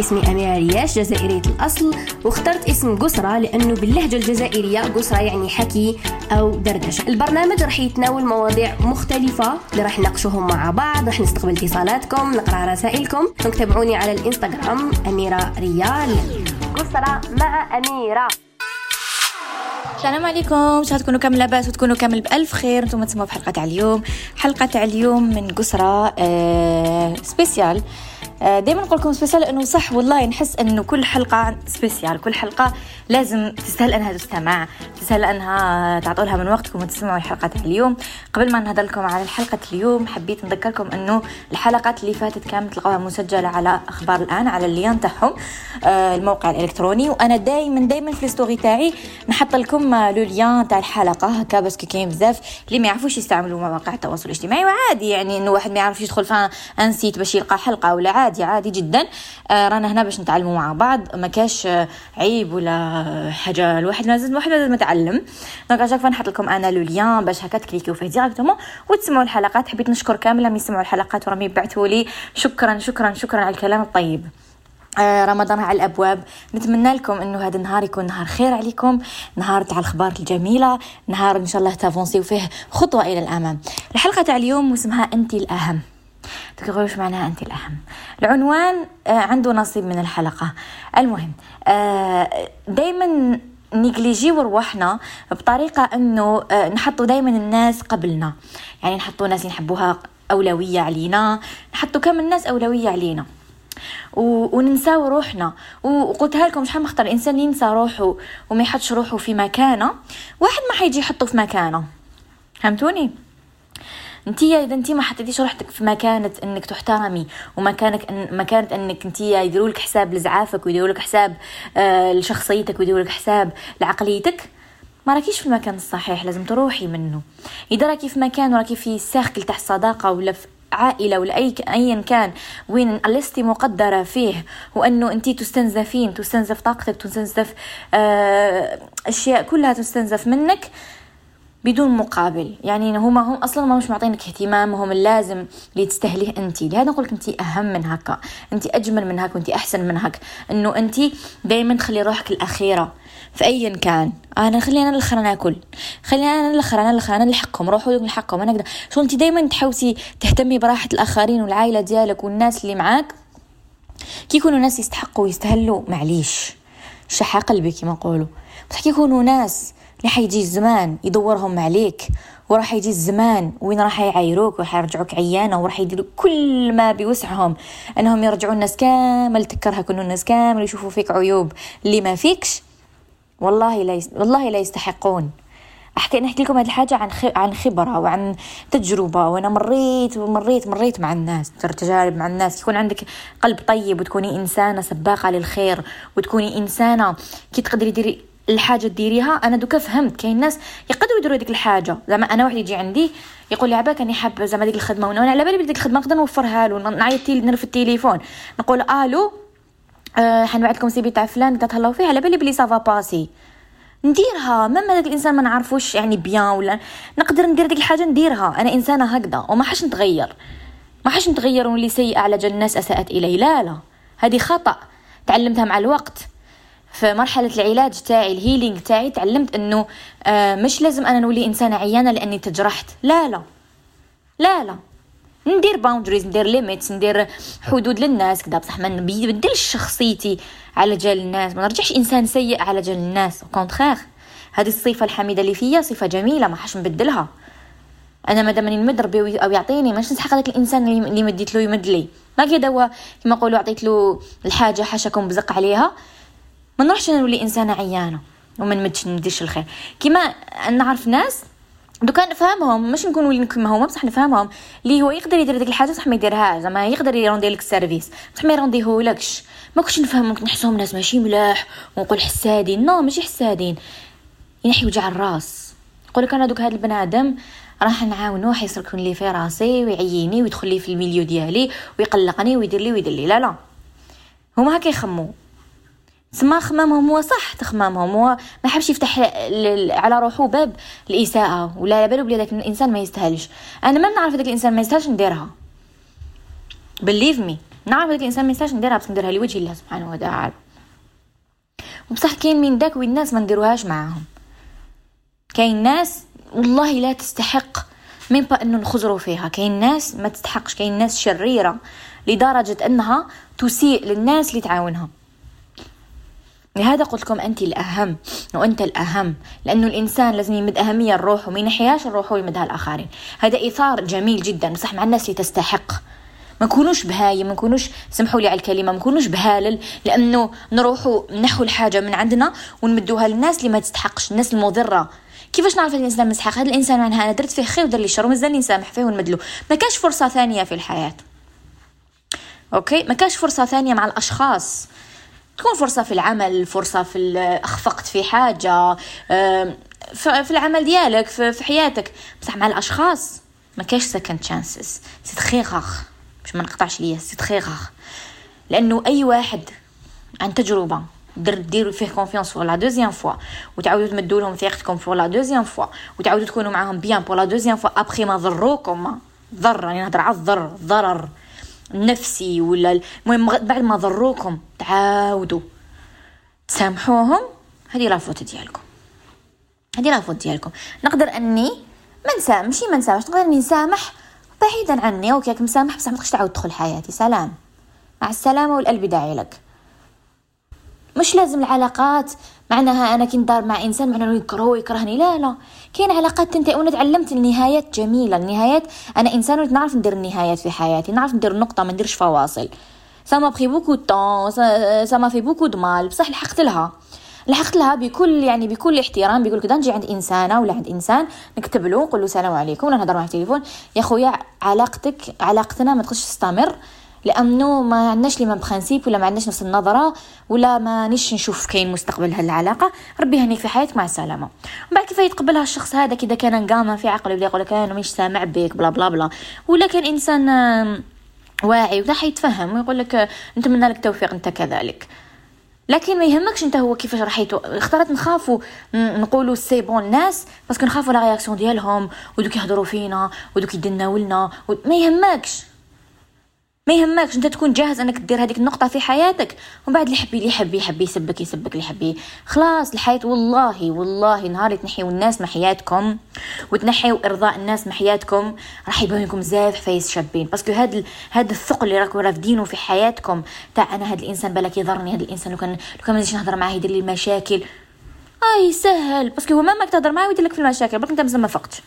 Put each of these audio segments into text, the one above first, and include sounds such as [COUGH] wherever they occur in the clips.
اسمي أميرة رياش جزائرية الأصل واخترت اسم قسرة لأنه باللهجة الجزائرية قسرة يعني حكي أو دردشة. البرنامج راح يتناول مواضيع مختلفة اللي راح نناقشوهم مع بعض راح نستقبل اتصالاتكم نقرأ رسائلكم. تابعوني على الإنستغرام أميرة ريال. قسرة مع أميرة. السلام عليكم. شو تكونوا كامل لاباس وتكونوا كامل بألف خير. أنتم تسمعوا في حلقة تاع اليوم. حلقة تاع اليوم من قسرة آه سبيسيال دائما نقول لكم spécial لأنه صح والله نحس إنه كل حلقة spécial كل حلقة لازم تستاهل إنها تستمع تستاهل إنها تعطوا لها من وقتكم وتسمعوا الحلقة اليوم. قبل ما نهضر لكم على حلقه اليوم حبيت نذكركم إنه الحلقات اللي فاتت كانت تلقاوها مسجلة على أخبار الآن على ال lien تاعهم آه، الموقع الإلكتروني. وأنا دائما دائما في ال story تاعي نحط لكم le lien تاع الحلقة هكا parce que كاين بزاف اللي ما يعرفوش يستعملوا مواقع التواصل الاجتماعي. وعادي يعني إنه واحد ما يعرفش يدخل في un site باش يلقى حلقة ولا عادي. عادي جدا. آه رانا هنا باش نتعلموا مع بعض. ما كاش عيب ولا حاجة. الواحد لازم الواحد لازم يتعلم donc à chaque نحط لكم أنا le lien باش هكا تكليكيو فيه directement وتسمعوا الحلقات. حبيت نشكر كامل اللي يسمعوا الحلقات وراهم يبعثوا لي. شكرا شكرا شكرا على الكلام الطيب. آه رمضان على الأبواب. نتمنى لكم إنه هذا النهار يكون نهار خير عليكم. نهار تاع الاخبار الجميلة. نهار إن شاء الله تافونسيو فيه خطوة إلى الأمام. الحلقة تاع اليوم اسمها انت الأهم. تقولوا وش معناها أنت الأهم. العنوان آه عنده نصيب من الحلقة. المهم آه دايما نيجليجيو رواحنا بطريقة أنه آه نحطوا دايما الناس قبلنا. يعني نحطوا ناس نحبوها أولوية علينا نحطوا كم الناس أولوية علينا. و... وننساو روحنا. وقلتها لكم شحال مختار الإنسان ينسى روحه وما يحطش روحه في مكانه واحد ما حيجي يحطه في مكانه. فهمتوني؟ انتي إذا انتي ما حطيتيش روحتك في مكانة إنك تحترمي ومكانك إن مكانة إنك انتي يديروا لك حساب لزعافك ويديروا لك حساب آه لشخصيتك ويديروا لك حساب لعقليتك ما راكيش في المكان الصحيح لازم تروحي منه. إذا راكي في مكان وراكي في سيركل تحت صداقة ولا في عائلة ولا أي ايا كان وين لست مقدرة فيه وأنه انت تستنزفين تستنزف طاقتك تستنزف آه أشياء كلها تستنزف منك بدون مقابل. يعني هما هم أصلا ما مش معطينك اهتمامهم اللازم اللي تستهليه أنت. لهذا نقول لك أنت أهم من هكا. أنت أجمل من هكا وانت أحسن من هكا. إنه أنت دائما تخلي روحك الأخيرة. في ايا كان. أنا خلي أنا الآخر أنا اكل خلي أنا الآخر أنا الآخر أنا اللي حقهم روحوا لكم حقهم أنا كده شو أنت دائما تحوسي تهتمي براحة الآخرين والعائلة ديالك والناس اللي معاك؟ كي يكونوا ناس يستحقوا ويستهلوا معليش. شحا قلبي كما نقولوا. بصح كي يكونوا ناس راح يجي الزمان يدورهم عليك وراح يجي الزمان وين راح يعايروك وراح يرجعوك عيانة وراح يديروا كل ما بوسعهم إنهم يرجعوا الناس كامل تكرهك إنه الناس كامل يشوفوا فيك عيوب اللي ما فيكش. والله لا يس... والله لا يستحقون. احكي نحكي لكم هذه الحاجة عن خ... عن خبرة وعن تجربة وأنا مريت ومريت مريت مع الناس تجارب مع الناس. يكون عندك قلب طيب وتكوني إنسانة سباقة للخير وتكوني إنسانة كي تقدري ديري الحاجة ديريها. أنا دوكا فهمت كاين ناس يقدروا يديروا هذيك الحاجة. زعما أنا واحد يجي عندي يقول لي عباك راني حاب زعما ديك الخدمة وأنا على بالي بديك الخدمة نقدر نوفرها له نعيط نرفد التليفون. نقول ألو أه حنبعث لكم CV تاع فلان تهلاو فيه على بالي بلي ça va passer نديرها même داك الإنسان ما نعرفوش يعني bien ولا نقدر ندير ديك الحاجة نديرها. أنا إنسانة هكذا وما حش نتغير. ما حش نتغير ونولي سيئة على جال الناس أساءت الي لا لا. هذه خطأ. تعلمتها مع الوقت. في مرحلة العلاج تاعي ال healing تاعي تعلمت إنه آه مش لازم أنا نولي إنسانة عيانة لأني تجرحت. لا لا. لا لا. ندير boundaries ندير limits ندير حدود للناس كذا بصح ما نبدلش شخصيتي على جال الناس ما نرجعش إنسان سيء على جال الناس. contraire هذه الصفة الحميدة اللي فيا صفة جميلة ما حش نبدلها أنا مادام اني نمد ربي أو يعطيني ماش نسحق هذاك الإنسان اللي مديت له يمد لي ما كي دوا كما نقولوا عطيت له الحاجة حاشاكم بزق عليها. نروحش نولي انسانه عيانة وما نديرش الخير. كيما نعرف ناس دوكا نفهمهم مش نكون كيما هما بصح نفهمهم. اللي هو يقدر يدير ديك الحاجة بصح ما يديرهاش. زعما يقدر يروندي لك السيرفيس. بصح ما يرونديهولكش ما كنتش نفهم ممكن نحسهم ناس ماشي ملاح ونقول حسادين. نو ماشي حسادين. ينحي وجع الراس. يقول لك أنا دوك هذا البنادم راح نعاونو حيسركن لي في راسي ويعييني ويدخل لي في ال milieu ديالي ويقلقني ويدير لي ويدير لي. لا لا. هما هكا يخمو. تسمى خمامهم هو صح تخمامهم هو ما حبش يفتح على روحو باب الإساءة ولا على بالو بلي داك الإنسان ما يستاهلش. أنا ما نعرف داك الإنسان ما يستاهلش نديرها. believe me نعرف هذاك الإنسان ما يستاهلش نديرها بس نديرها لوجه الله سبحانه وتعالى. وبصح كاين من داك وين الناس ما نديروهاش معاهم. كاين ناس والله لا تستحق مين با إنه نخزروا فيها. كاين ناس ما تستحقش. كاين ناس شريرة لدرجة إنها تسيء للناس اللي تعاونها لهذا قلت لكم انت الأهم وأنت الأهم لأنه الإنسان لازم يمد أهمية لروحه ما ينحياش الروح ويمدها الاخرين هذا اثار جميل جدا صح مع الناس اللي تستحق ما نكونوش بهايم ما نكونوش سمحوا لي على الكلمة ما نكونوش بهالل لأنه نروحوا نحو الحاجة من عندنا ونمدوها للناس اللي ما تستحقش الناس المضرة. كيفاش نعرف الإنسان مسحق؟ هذا الإنسان معناها أنا درت فيه خير ودار لي شر ومازال نسامح فيه ونمدلو. ما كاش فرصة ثانية في الحياة. okay؟ ما كاش فرصة ثانية مع الأشخاص. تكون فرصة في العمل فرصة في أخفقت في حاجة في العمل ديالك في حياتك. بصح مع الأشخاص ما كاش second chances c'est rare باش ما نقطعش ليا c'est très rare لأنه أي واحد عن تجربة در ديروا فيه confiance pour la deuxième fois وتعاودوا تمدوا لهم ثقتكم pour la deuxième fois وتعاودوا تكونوا معاهم bien pour la deuxième fois après ما ضروكم ضر راني يعني نهضر على الضر ضرر. نفسي ولا المهم بعد ما ضروكم تعاودوا. تسامحوهم؟ هذه la faute ديالكم. هذه la faute ديالكم. نقدر أني ما نسامح ماشي ما نسامحش. نقدر أني نسامح بعيدا عني. OK مسامح بصح ما تقدرش تعاود تدخل حياتي. سلام. مع السلامة والقلب داعي لك. مش لازم العلاقات معناها أنا كي ندار مع إنسان معناها يكرهه يكرهني. لا لا. كاين علاقات تنتهي وأنا تعلمت النهايات جميلة. النهايات أنا إنسان نعرف ندير النهايات في حياتي. نعرف ندير نقطة ما نديرش فواصل. ça m'a pris beaucoup temps ça m'a fait beaucoup de mal بصح لحقت لها. لحقت لها بكل يعني بكل احترام بيقول كذا نجي عند إنسانة ولا عند إنسان نكتب له نقول له السلام عليكم ولا نهضر معاه في التليفون. يا خويا علاقتك علاقتنا ما تقدرش تستمر. لأنه ما عندناش لي برانسيب ولا ما عندناش نفس النظرة ولا ما نيش نشوف كاين مستقبل هالعلاقه ربي هنيك في حياتك مع السلامة. ومن بعد كيف يتقبلها الشخص هذا؟ كذا كان قاما في عقله ولا يقول لك أنا مش سامع بك بلا بلا بلا. ولا كان إنسان واعي وده حيتفهم ويقول لك نتمنى لك التوفيق أنت كذلك. لكن ما يهمكش أنت هو كيفاش راح. خطرات نخافوا نقولوا c'est bon الناس parce que نخافوا la réaction ديالهم ودوك يهضروا فينا ودوك يدنا ولنا و... ما يهمكش. ما يهمكش انت تكون جاهز انك دير هذيك النقطة في حياتك ومن بعد اللي يحب اللي يحب يحب يسبك يسبك اللي يحب. خلاص الحياة والله والله نهار تنحيو الناس من حياتكم وتنحيو إرضاء الناس من حياتكم راح يبان لكم بزاف عفايس شابين. parce que هاد هاد الثقل اللي راكم رافدينه في حياتكم تاع أنا هاد الإنسان بالك يضرني هاد الإنسان لو كان لو كان ما نهضر معاه يدير لي المشاكل. أي سهل. parce que هو ما تهضر معاه ويدير لك في المشاكل برك أنت مازال ما فقتش.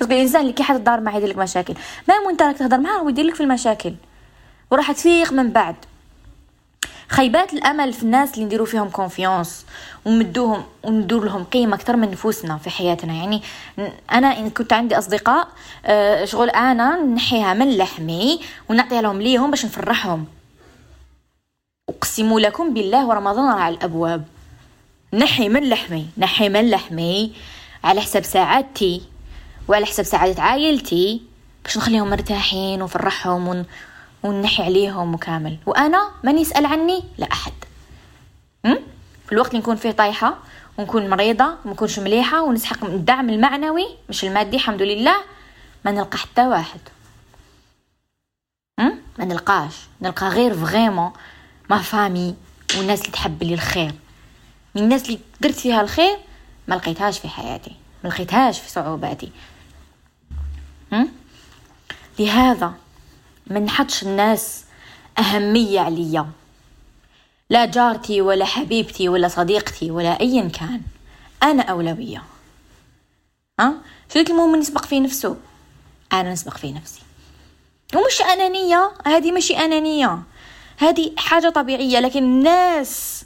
بس الانسان اللي كي حد تدار معاه يدير لك مشاكل. ما أنت راك تهضر معاه ويدير لك في المشاكل. وراح تفيق من بعد. خيبات الأمل في الناس اللي نديرو فيهم confiance ومدوهم وندور لهم قيمة أكثر من نفوسنا في حياتنا. يعني أنا إن كنت عندي أصدقاء آه، شغل أنا نحيها من لحمي ونعطيها لهم ليهم باش نفرحهم. أقسم لكم بالله ورمضان على الأبواب. نحي من لحمي نحي من لحمي على حساب سعادتي وعلى حساب سعادة عائلتي باش نخليهم مرتاحين ونفرحهم ون... ونحي عليهم وكامل وأنا من يسأل عني؟ لا أحد. م? في الوقت اللي نكون فيه طايحة ونكون مريضة وما نكونش مليحة ونسحق الدعم المعنوي مش المادي الحمد لله ما نلقى حتى واحد. م? ما نلقاش. نلقى غير فغيمون ما فامي والناس اللي تحب لي الخير. من الناس اللي درت فيها الخير ما لقيتهاش في حياتي ما لقيتهاش في صعوباتي. لهذا ما نحطش الناس أهمية عليا. لا جارتي ولا حبيبتي ولا صديقتي ولا أيا كان. أنا أولوية. ها؟ شو المهم يسبق في نفسه؟ أنا نسبق في نفسي. ومش أنانية. هذه ماشي أنانية. هذه حاجة طبيعية. لكن الناس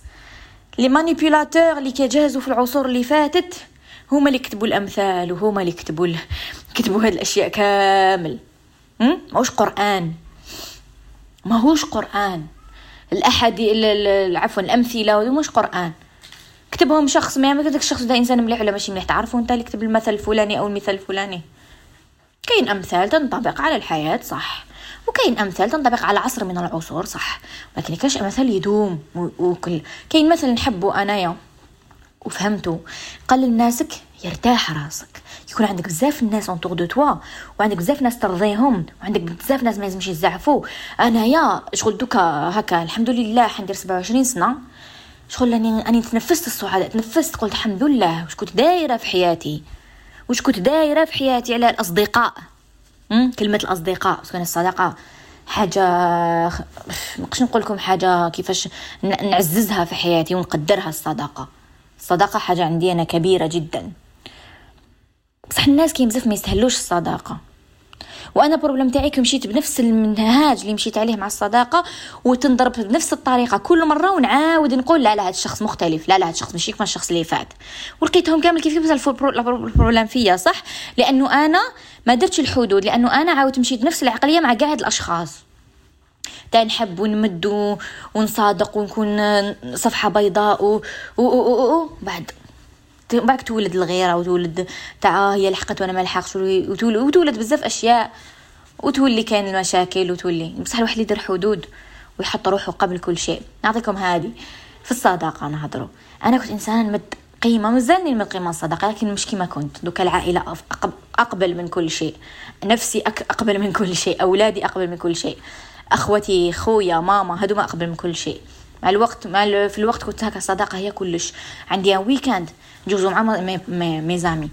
لي مانيبيولاتور اللي كيجهزوا في العصور اللي فاتت هما اللي كتبوا الأمثال وهما اللي كتبوا [LAUGHS] كتبوا هاد الأشياء كامل. ماهوش قرآن. ماهوش قرآن. الاحد عفوا الأمثلة مش قرآن. كتبهم شخص ما يعمل الشخص ده إنسان مليح ولا ماشي مليح؟ تعرفوا أنت اللي كتب المثل الفلاني أو المثال الفلاني؟ كاين أمثال تنطبق على الحياة صح. وكاين أمثال تنطبق على عصر من العصور صح. ولكن كاش أمثال يدوم وكل. كاين مثل نحبه أنايا. وفهمتوا قلل ناسك يرتاح راسك. يكون عندك بزاف الناس autour de toi وعندك بزاف ناس ترضيهم وعندك بزاف ناس ما لازمش يزعفوا أنايا شغل دوكا هكا الحمد لله حندير 27 سنة. شغل أني أني تنفست السعادة تنفست قلت الحمد لله. واش كنت دايرة في حياتي؟ واش كنت دايرة في حياتي على الأصدقاء؟ كلمة الأصدقاء بس الصداقه حاجة نقش نقول لكم حاجة كيفاش نعززها في حياتي ونقدرها الصداقه الصداقة حاجة عندي أنا كبيرة جدا. بصح الناس كي بزاف ما يستهلوش الصداقة. وأنا problème تاعي مشيت بنفس المنهاج اللي مشيت عليه مع الصداقة وتنضرب بنفس الطريقة كل مرة ونعاود نقول لا لا هذا الشخص مختلف لا لا هذا الشخص ماشي كما الشخص اللي فات. ولقيتهم كامل كيف كيف ال problème فيا صح؟ لأنه أنا ما درتش الحدود لأنه أنا عاودت مشيت بنفس العقلية مع قاع الأشخاص. تاع نحب ونمد ونصادق ونكون صفحة بيضاء و... و... و... و... بعد. بعد تولد الغيرة وتولد تاع هي لحقت وأنا ما لحقتش وتولد بزاف أشياء وتولي كاين المشاكل وتولي. بصح الواحد يدير حدود ويحط روحه قبل كل شيء. نعطيكم هذه في الصداقة نهضروا أنا كنت إنسانة نمد قيمة مازالني نمد قيمة الصداقة لكن مش كما كنت. دوك العائلة أقبل من كل شيء. نفسي أقبل من كل شيء. أولادي أقبل من كل شيء. أخوتي خويا ماما هادو ما أقبل من كل شيء. مع الوقت مع في الوقت كنت هكا صداقة هي كلش. عندي week-end نجوزو مع mes amis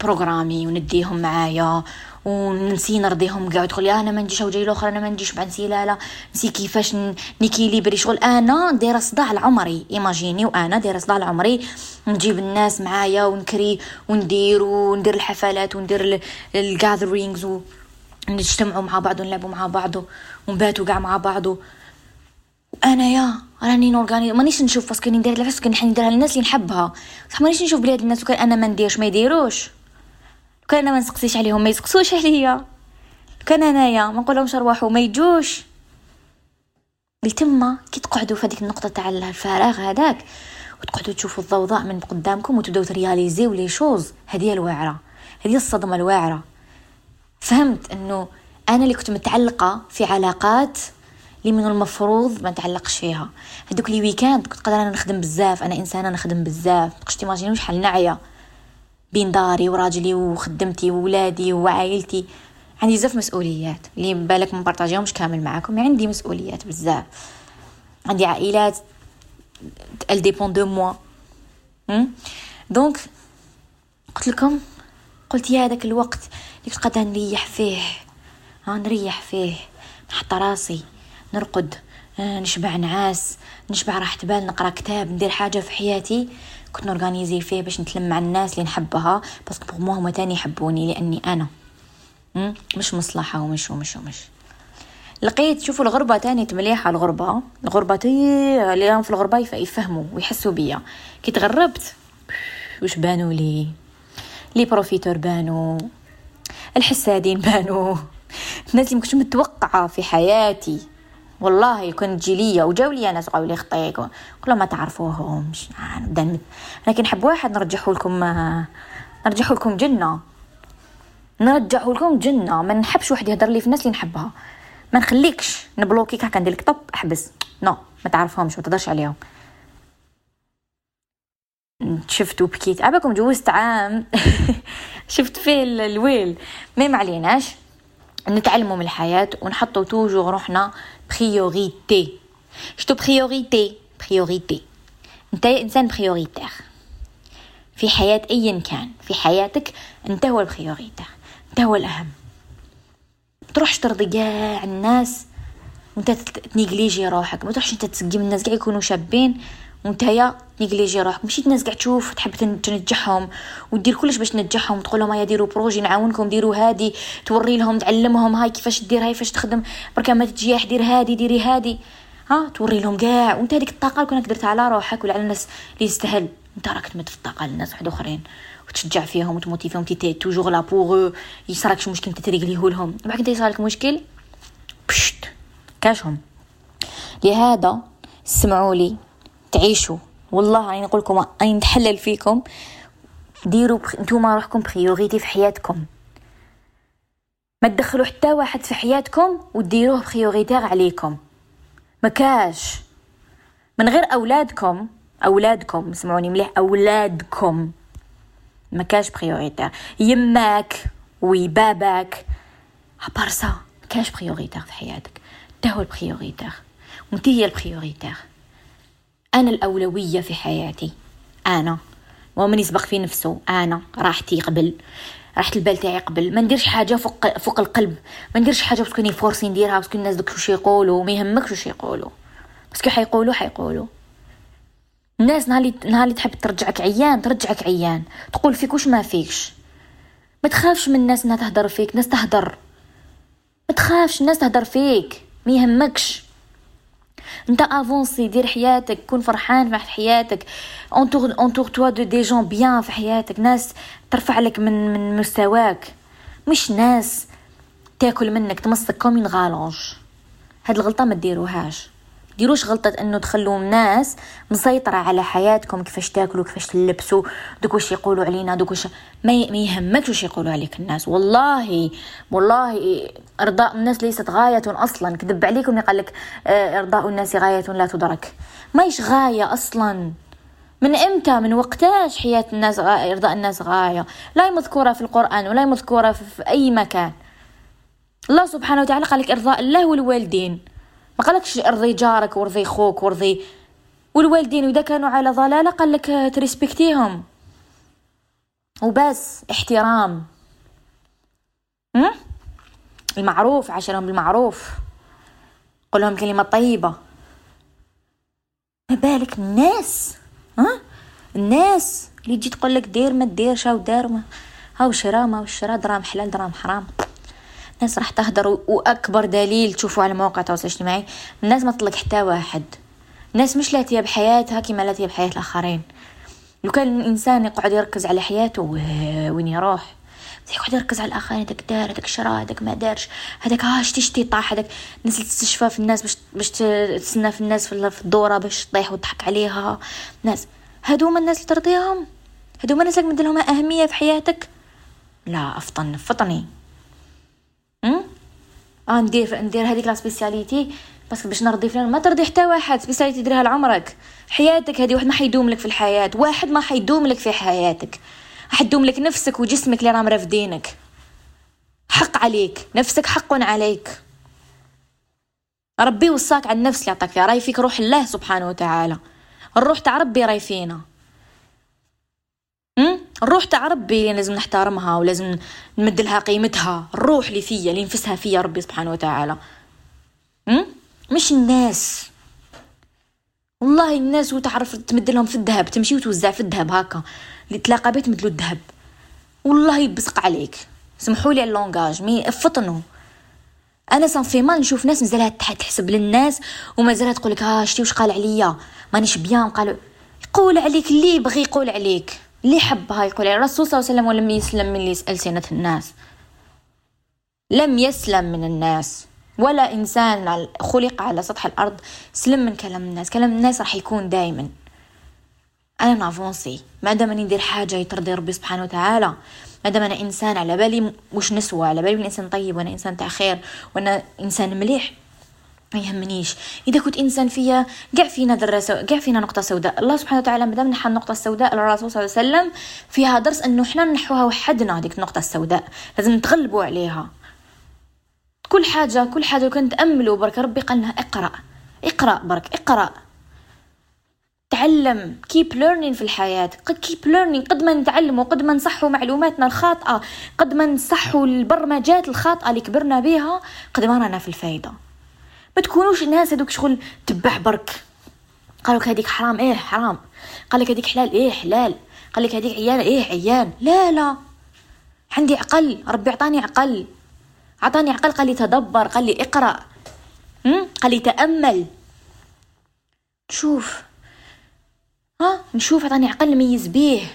programmer ونديهم معايا ون essayer نرضيهم كاع تقول أنا ما نجيش وجاي الآخر أنا ما نجيش بعد ن essayer لا لا. ن essayer كيفاش ن équilibrer شغل. أنا دايرة صداع لعمري imaginez وأنا دايرة صداع لعمري نجيب الناس معايا ونكري وندير وندير الحفلات وندير ال gatherings ونجتمعوا مع بعض ونلعبوا مع بعض ونباتوا كاع مع بعض. أنايا راني ن organiser مانيش نشوف parce que ندير العفس كان نديرها للناس اللي نحبها. صح مانيش نشوف بلي الناس وكان أنا ما نديرش ما يديروش. كان أنا ما نسقسيش عليهم ما يسقسوش عليا. كان انايا ما نقولهمش ارواحوا ما يجوش. لتما كي تقعدوا في هذيك النقطة تاع الفراغ هذاك وتقعدوا تشوفوا الضوضاء من قدامكم وتبداو ت réaliser و les choses. هذه الواعره هذه الصدمة الواعره فهمت إنه أنا اللي كنت متعلقة في علاقات اللي من المفروض ما نتعلقش فيها. هذوك les week-ends كنت قادرة أنا نخدم بزاف أنا إنسانة نخدم بزاف. تقدرش ت imaginer شحال نعيا بين داري وراجلي وخدمتي وولادي وعائلتي. عندي بزاف مسؤوليات اللي بالك ما partager همش كامل معاكم. يعني عندي مسؤوليات بزاف. عندي عائلات elles dépendent de moi donc قلت لكم قلت يا هذاك الوقت اللي قادره نريح فيه. ها نريح فيه. نحط راسي نرقد. آه، نشبع نعاس نشبع راحة بال نقرأ كتاب ندير حاجة في حياتي. كنت ن organiser فيه باش نتلم مع الناس اللي نحبها parce que pour هما تاني يحبوني لأني أنا. مش مصلحة ومش ومش ومش. لقيت شوفوا الغربة تاني مليحة الغربة. الغربة تي اليوم في الغربة يفهموا ويحسوا بيا. كي تغربت وش بانوا لي؟ les profiteurs بانوا. الحسادين بانوا الناس اللي مكنتش متوقعة في حياتي. والله كنت تجي ليا وجاو ليا ناس قالوا لي خطيك كل ما تعرفوهمش نبدأ لكن نحب واحد نرجعه لكم نرجعه لكم جنة. نرجعه لكم جنة. ما نحبش واحد يهضر لي في الناس اللي نحبها. ما نخليكش. ن bloquer ك هكا ندير لك طب أحبس. non ما تعرفهمش ما تهضرش عليهم. شفت وبكيت عباكم جوزت عام. [LAUGHS] شفت فيه الويل. ما عليناش. نتعلموا من الحياة ونحطوا toujours روحنا priorité شتو priorité priorité انت إنسان prioritaire في حياة ايا كان. في حياتك أنت هو ال priorité أنت هو الأهم. تروحش ترضي كاع الناس وانت ت négliger روحك. ما تروحش انت تسقي الناس كاع يكونوا شابين. وانتيا négliger روحك. ماشي الناس قاعد تشوف تحب تنجحهم. ودير كلش باش تنجحهم. تقول لهم هيا ديروا projet نعاونكم ديروا هادي. توري لهم تعلمهم هاي كيفاش دير هاي كيفاش تخدم. بركا ما تجيح دير هادي ديري هادي. ها توري لهم كاع وانت هذيك الطاقة اللي كنت درتها على روحك ولا على الناس اللي يستاهل. انت راك تمد في الطاقة للناس واحد آخرين. وتشجع فيهم وت motiver هم. t'es toujours là pour يصرالكش مشكل انت ت régler ه لهم. بعد انت يصرالك مشكل؟ بشت. كاشهم. لهذا سمعوا لي. تعيشوا. والله راني نقول لكم راني نتحلل فيكم. ديروا pr... نتوما روحكم priorité في حياتكم. ما تدخلوا حتى واحد في حياتكم وديروه priorité عليكم. مكاش من غير أولادكم أولادكم سمعوني مليح أولادكم. ما كاش priorité يماك وباباك à part ça ما كاش priorité في حياتك. انت هو ال priorité وانت هي ال priorité أنا الأولوية في حياتي. أنا. ومن يسبق في نفسه. أنا. راحتي قبل. راحة البال تاعي قبل. ما نديرش حاجة فوق فوق القلب. ما نديرش حاجة parce que ني forcé نديرها parce que الناس دوك واش يقولوا. ما يهمكش واش يقولوا. parce que حيقولوا حيقولوا. الناس نهار اللي تحب ترجعك عيان ترجعك عيان. تقول فيك واش ما فيكش. ما تخافش من الناس إنها تهدر فيك. الناس تهدر. ما تخافش الناس تهدر فيك. ما يهمكش. انت avancer دير حياتك كون فرحان في حياتك. entoure-toi de des gens bien في حياتك. ناس ترفع لك من من مستواك. مش ناس تاكل منك تمسك comme une rallonge هاد الغلطة ما ديروهاش. ديروش غلطة أنه تخلوا ناس مسيطرة على حياتكم كيفاش تاكلوا كيفاش تلبسوا دوك واش يقولوا علينا دوك واش ما يهمكش واش يقولوا عليك الناس. والله والله إرضاء الناس ليست غاية أصلا. كذب عليكم يقال لك آه، إرضاء الناس غاية لا تدرك. مايش غاية أصلا. من إمتى؟ من وقتاش حياة الناس غاية إرضاء الناس غاية؟ لا مذكورة في القرآن ولا مذكورة في أي مكان. الله سبحانه وتعالى قال لك إرضاء الله والوالدين. ما قالكش أرضي جارك وأرضي خوك وأرضي والوالدين واذا كانوا على ضلالة قال لك تريسبكتيهم. وبس احترام? المعروف عشرهم بالمعروف. قول لهم كلمة طيبة. ما بالك الناس؟ ها؟ الناس اللي تجي تقول لك دير ما ديرش أو دار ما هاو شرا ما شرا دراهم حلال دراهم حرام. الناس راح تهدر وأكبر دليل تشوفوا على مواقع التواصل الاجتماعي. الناس ما تطلق حتى واحد. الناس مش لاتيه بحياتها كما لاتيه بحياه الآخرين. لو كان الإنسان يقعد يركز على حياته وين يروح؟ يقعد يركز على الآخرين هذاك دار هذاك شرا هذاك ما دارش هذاك ها شتي شتي طاح هذاك اللي تستشفى في الناس باش باش تستنى في الناس في الدورة باش تطيح وتضحك عليها. ناس هادوما الناس اللي ترضيهم. هادوما الناس اللي لهم أهمية في حياتك؟ لا أفطن فطني. آه ندير ندير هذيك la spécialité بس باش نرضي فلان ما ترضي حتى واحد spécialité ديرها لعمرك. حياتك هذه واحد ما حيدوم لك في الحياة واحد ما حيدوم لك في حياتك. حيدوم لك نفسك وجسمك اللي راهم رافدينك حق عليك نفسك حق عليك. ربي وصاك على النفس اللي عطاك فيها راي فيك روح الله سبحانه وتعالى. الروح تاع ربي راي فينا الروح تاع ربي لازم نحترمها ولازم نمد لها قيمتها. الروح اللي فيا اللي نفسها فيا ربي سبحانه وتعالى. مش الناس. والله الناس وتعرف تمد لهم في الذهب تمشي وتوزع في الذهب هكا. اللي تلاقى بيت تمدلو الذهب. والله يبصق عليك. سمحوا لي اللونجاج مي افطنوا أنا صافي ما نشوف ناس مازالها تحسب للناس ومازالها تقول لك ها شتي واش قال عليا؟ مانيش بيان. قالوا يقول عليك اللي يبغي يقول عليك. اللي حبها يقول الرسول صلى الله عليه وسلم ولم يسلم من ألسنة الناس. لم يسلم من الناس. ولا إنسان خلق على سطح الأرض سلم من كلام الناس. كلام الناس راح يكون دايما. أنا نافونسي ما دام أني ندير حاجة يترضي ربي سبحانه وتعالى ما دام أنا إنسان على بالي مش نسوة. على بالي إنسان طيب وأنا إنسان تاع خير وأنا إنسان مليح. ما يهمنيش. إذا كنت إنسان فيا كاع فينا دراسه كاع فينا نقطة سوداء. الله سبحانه وتعالى مادام نحى النقطة السوداء للرسول صلى الله عليه وسلم فيها درس أنه حنا نحوها وحدنا هذيك النقطة السوداء. لازم نتغلبوا عليها. كل حاجة كل حاجة كنت املوا برك ربي قالنا اقرأ. اقرأ برك اقرأ. تعلم. keep learning في الحياة. keep learning قد ما نتعلموا قد ما نصحوا معلوماتنا الخاطئة قد ما نصحوا البرمجات الخاطئة اللي كبرنا بها قد ما رانا في الفايدة. ما تكونوش الناس هذوك شغل تبع برك. قالك هذيك حرام إيه حرام. قال لك هذيك حلال إيه حلال. قال لك هذيك عيان إيه عيان لا لا. عندي عقل ربي عطاني عقل. عطاني عقل قال لي تدبر قال لي اقرأ. قال لي تأمل. شوف ها؟ نشوف عطاني عقل نميز بيه.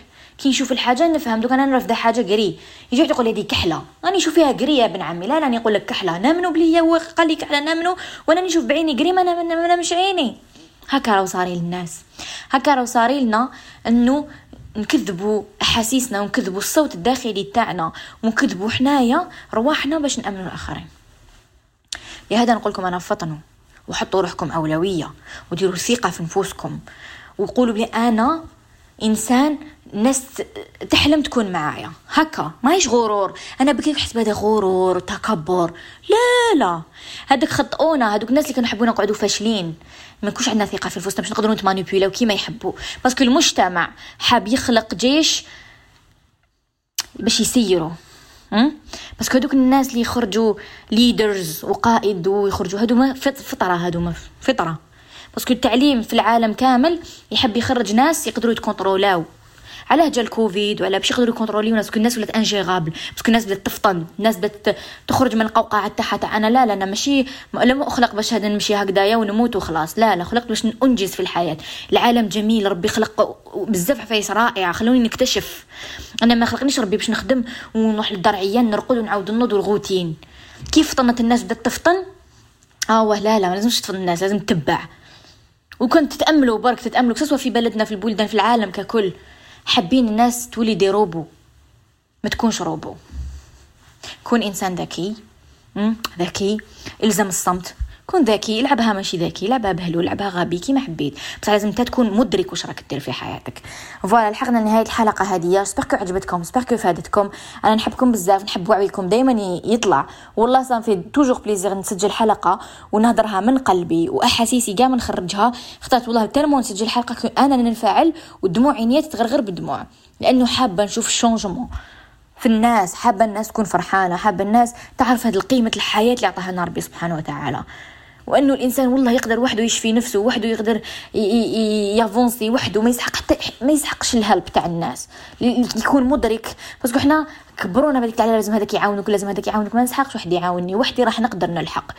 كي نشوف الحاجة نفهم. دوك أنا نرفد حاجة قري. يجي تقول لي دي كحلة. راني نشوف فيها قري يا ابن عمي. لا راني نقول لك كحلة. نامنو بلي هو قال لي كحلة نامنو وأنا نشوف بعيني قري ما أنا مش عيني. هكا راهو صاري للناس. هكا راهو صاري لنا إنه نكذبوا أحاسيسنا ونكذبوا الصوت الداخلي تاعنا ونكذبوا حنايا رواحنا باش نأمنوا الآخرين. لهذا نقول لكم أنا فطنوا. وحطوا روحكم أولوية. وديروا ثقة في نفوسكم. وقولوا بلي أنا إنسان الناس تحلم تكون معايا. هكا ماهيش غرور. أنا بكيف حسب هذا غرور وتكبر لا لا. هذاك خطئونا هذوك الناس اللي كانوا يحبونا نقعدوا فاشلين. ما نكونش عندنا ثقة في انفسنا باش نقدروا نت manipuler و كيما يحبوا. parce que المجتمع حاب يخلق جيش باش يسيروا parce que هذوك الناس اللي يخرجوا leaders وقائد ويخرجوا هذوما فطرة هذوما فطرة. parce que التعليم في العالم كامل يحب يخرج ناس يقدروا يت contrôler و. علاه جا الكوفيد وعلى باش يقدروا ي contrôler و الناس الناس ولات ingérables parce que الناس بدات تفطن الناس بدات تخرج من القوقعة تاعها تاع أنا لا لا أنا ماشي لم أخلق باش هذا نمشي هكذايا ونموت وخلاص. لا لا خلقت باش انجز في الحياة. العالم جميل ربي خلق بزاف عفايس رائعة خلوني نكتشف. أنا ما خلقنيش ربي باش نخدم ونروح للدار عيان نرقد ونعاود نوض الغوتين كيف فطنت الناس بدات تفطن؟ آه لا لا ما لازمش تفطن الناس لازم تتبع. وكنت تتأملوا برك تتأملوا سواء في بلدنا في البلدان في العالم ككل. حابين الناس تولي دي روبو ما تكونش روبو. كون إنسان ذكي ذكي الزم الصمت. كون ذكي العبها ماشي ذكي لعبها بهلول لعبها غبي كيما حبيت. بصح لازم تكون مدرك واش راك دير في حياتك. voilà لحقنا لنهاية الحلقة هذه j'espère que عجبتكم j'espère que فادتكم. أنا نحبكم بزاف نحب وعيكم دائما يطلع. والله صافي toujours plaisir نسجل حلقة ونهضرها من قلبي وأحاسيسي كاع نخرجها خطرات والله tellement نسجل حلقة أنا ننفعل ودموع عينيا تتغرغر بالدموع. لأنه حابة نشوف ال changement في الناس حابة الناس تكون فرحانة حابة الناس تعرف هذه القيمة الحياة اللي عطاها لنا ربي سبحانه وتعالى. وأنه الإنسان والله يقدر وحده يشفي نفسه وحده يقدر ي avancer وحده ما يسحق حتى ما يسحقش ال help تاع الناس. يكون مدرك. parce que حنا كبرونا بهذيك تاع لازم هذاك يعاونك لازم هذاك يعاونك ما نسحقش واحد يعاونني وحدي راح نقدر نلحق.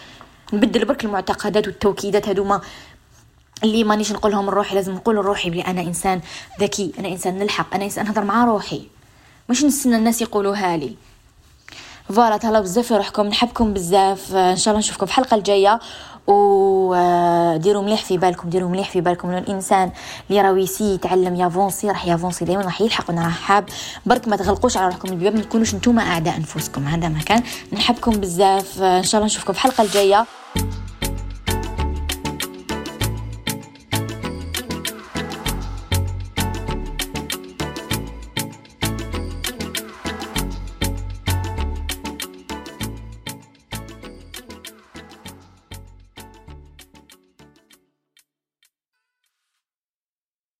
نبدل برك المعتقدات والتوكيدات هذوما اللي مانيش نقولهم لروحي لازم نقول لروحي بلي أنا إنسان ذكي أنا إنسان نلحق أنا إنسان نهضر مع روحي. مش نستنى الناس يقولوها لي. voilà تهلاو بزاف في روحكم نحبكم بزاف. إن شاء الله نشوفكم في الحلقة الجاية. وديروا مليح في بالكم ديروا مليح في بالكم. انه الإنسان اللي راه ي essayer يتعلم ي avancer راح ي avancer دائما راح يلحق وأنا راح حاب. برك ما تغلقوش على روحكم الباب ما تكونوش نتوما أعداء انفسكم هذا ما كان نحبكم بزاف. إن شاء الله نشوفكم في الحلقة الجاية.